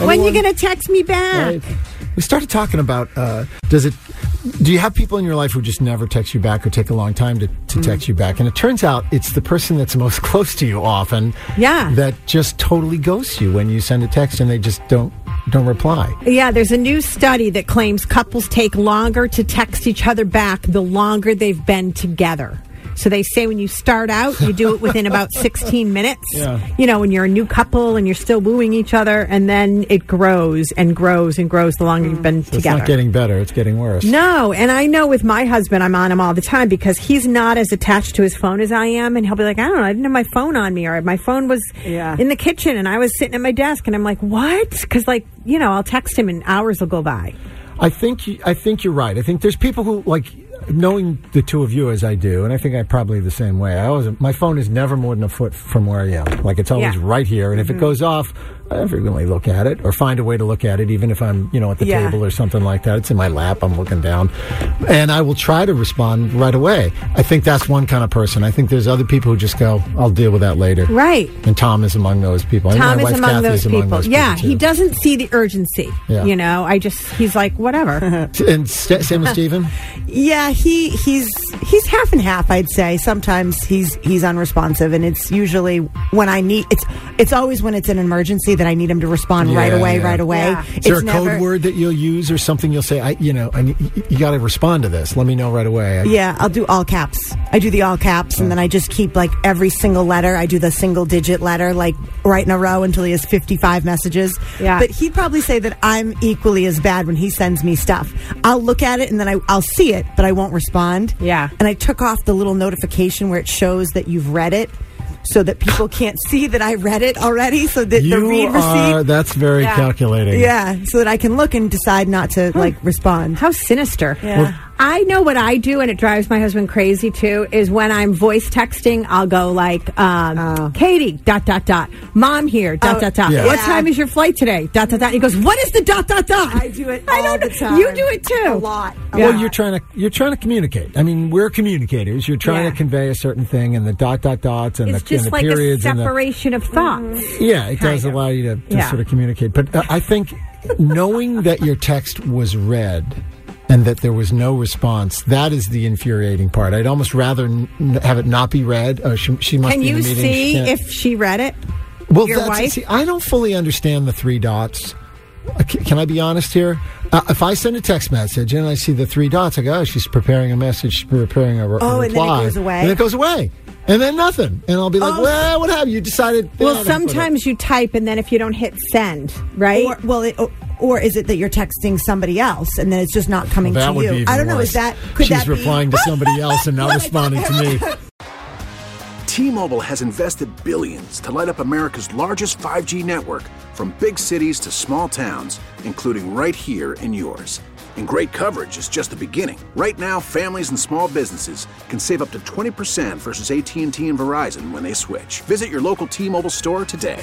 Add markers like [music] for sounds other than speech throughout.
When you going to text me back? Right. We started talking about uh, does it? Do you have people in your life who just never text you back or take a long time to, to text you back? And it turns out it's the person that's most [laughs] close to you often Yeah. that just totally ghosts you when you send a text and they just don't don't reply. Yeah, there's a new study that claims couples take longer to text each other back the longer they've been together. So they say when you start out, you do it within about [laughs] 16 minutes. Yeah. You know, when you're a new couple and you're still wooing each other, and then it grows and grows and grows the longer you've been So it's not getting better; it's getting worse. No, and I know with my husband, I'm on him all the time because he's not as attached to his phone as I am, and he'll be like, I don't know, I didn't have my phone on me, or my phone was Yeah. in the kitchen, and I was sitting at my desk, and I'm like, what? Because like, you know, I'll text him, and hours will go by. I think I think you're right. I think there's people who like knowing the two of you as I do, and I think I'm probably the same way. I always my phone is never more than a foot from where I am. Like it's always Yeah. right here, and if it mm-hmm. goes off, I frequently look at it or find a way to look at it, even if I'm you know at the Yeah. table or something like that. It's in my lap. I'm looking down, and I will try to respond right away. I think that's one kind of person. I think there's other people who just go, "I'll deal with that later." Right. And Tom is among those people. Tom is among those is among people. those yeah, people, he doesn't see the urgency. Yeah. You know, I just he's like whatever. [laughs] And st- same with [laughs] Stephen. Yeah, he he's he's half and half. I'd say sometimes he's he's unresponsive, and it's usually when I need it's it's always when it's an emergency that I need him to respond right away, yeah. right away. Yeah. Is It's there a never- code word that you'll use or something you'll say? I, you know, I, you got to respond to this. Let me know right away. I- Yeah, I'll do all caps. I do the all caps, and then I just keep like every single letter. I do the single digit letter, like right in a row until he has 55 messages. Yeah. But he'd probably say that I'm equally as bad when he sends me stuff. I'll look at it and then I, I'll see it, but I won't respond. Yeah. And I took off the little notification where it shows that you've read it. So that people can't [laughs] see that I read it already, so that the you read are. receipt, That's very Yeah. calculating. yeah, so that I can look and decide not to like respond. How sinister. Yeah. Well- I know what I do, and it drives my husband crazy too. Is when I'm voice texting, I'll go like, um, Oh. "Katie, dot dot dot, mom here, dot Oh, dot dot. Yeah. What Yeah. time is your flight today? Dot dot dot." He goes, "What is the dot dot dot?" I do it I don't the time. You do it too. A lot. A Well, lot. you're trying to you're trying to communicate. I mean, we're communicators. You're trying Yeah. to convey a certain thing, and the dot dot dots and It's the, just and the like a periods and the separation of thoughts. yeah, it does kind of. allow you to, to Yeah. sort of communicate. But uh, I think knowing that your text was read and that there was no response, that is the infuriating part. I'd almost rather n- have it not be read. Oh, she, she must Can you meeting. She see if she read it? Well, Your that's, wife? See, I don't fully understand the three dots. Uh, Can I be honest here? Uh, if I send a text message and I see the three dots, I go, "Oh, she's preparing a message. She's preparing a, re- Oh, and then it reply." goes away? And it goes away, and then nothing. And I'll be like, Oh. "Well, what have you decided?" Well, Yeah, that's what it- sometimes you type, and then if you don't hit send, right? Or, well, it, or, or is it that you're texting somebody else and then it's just not coming that to would you? be even I don't know. Is that could she's that be? She's replying to somebody [laughs] else and not responding to me? [laughs] T-Mobile has invested billions to light up America's largest 5G network from big cities to small towns, including right here in yours. And great coverage is just the beginning. Right now, families and small businesses can save up to 20% versus AT&T and Verizon when they switch. Visit your local T-Mobile store today.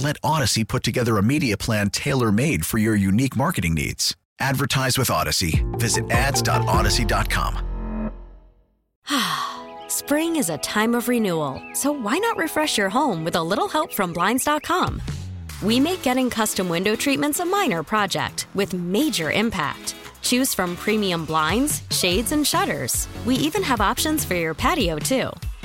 Let Audacy put together a media plan tailor made for your unique marketing needs. Advertise with Audacy. Visit ads.audacy.com. [sighs] Spring is a time of renewal, so why not refresh your home with a little help from Blinds.com? We make getting custom window treatments a minor project with major impact. Choose from premium blinds, shades, and shutters. We even have options for your patio, too.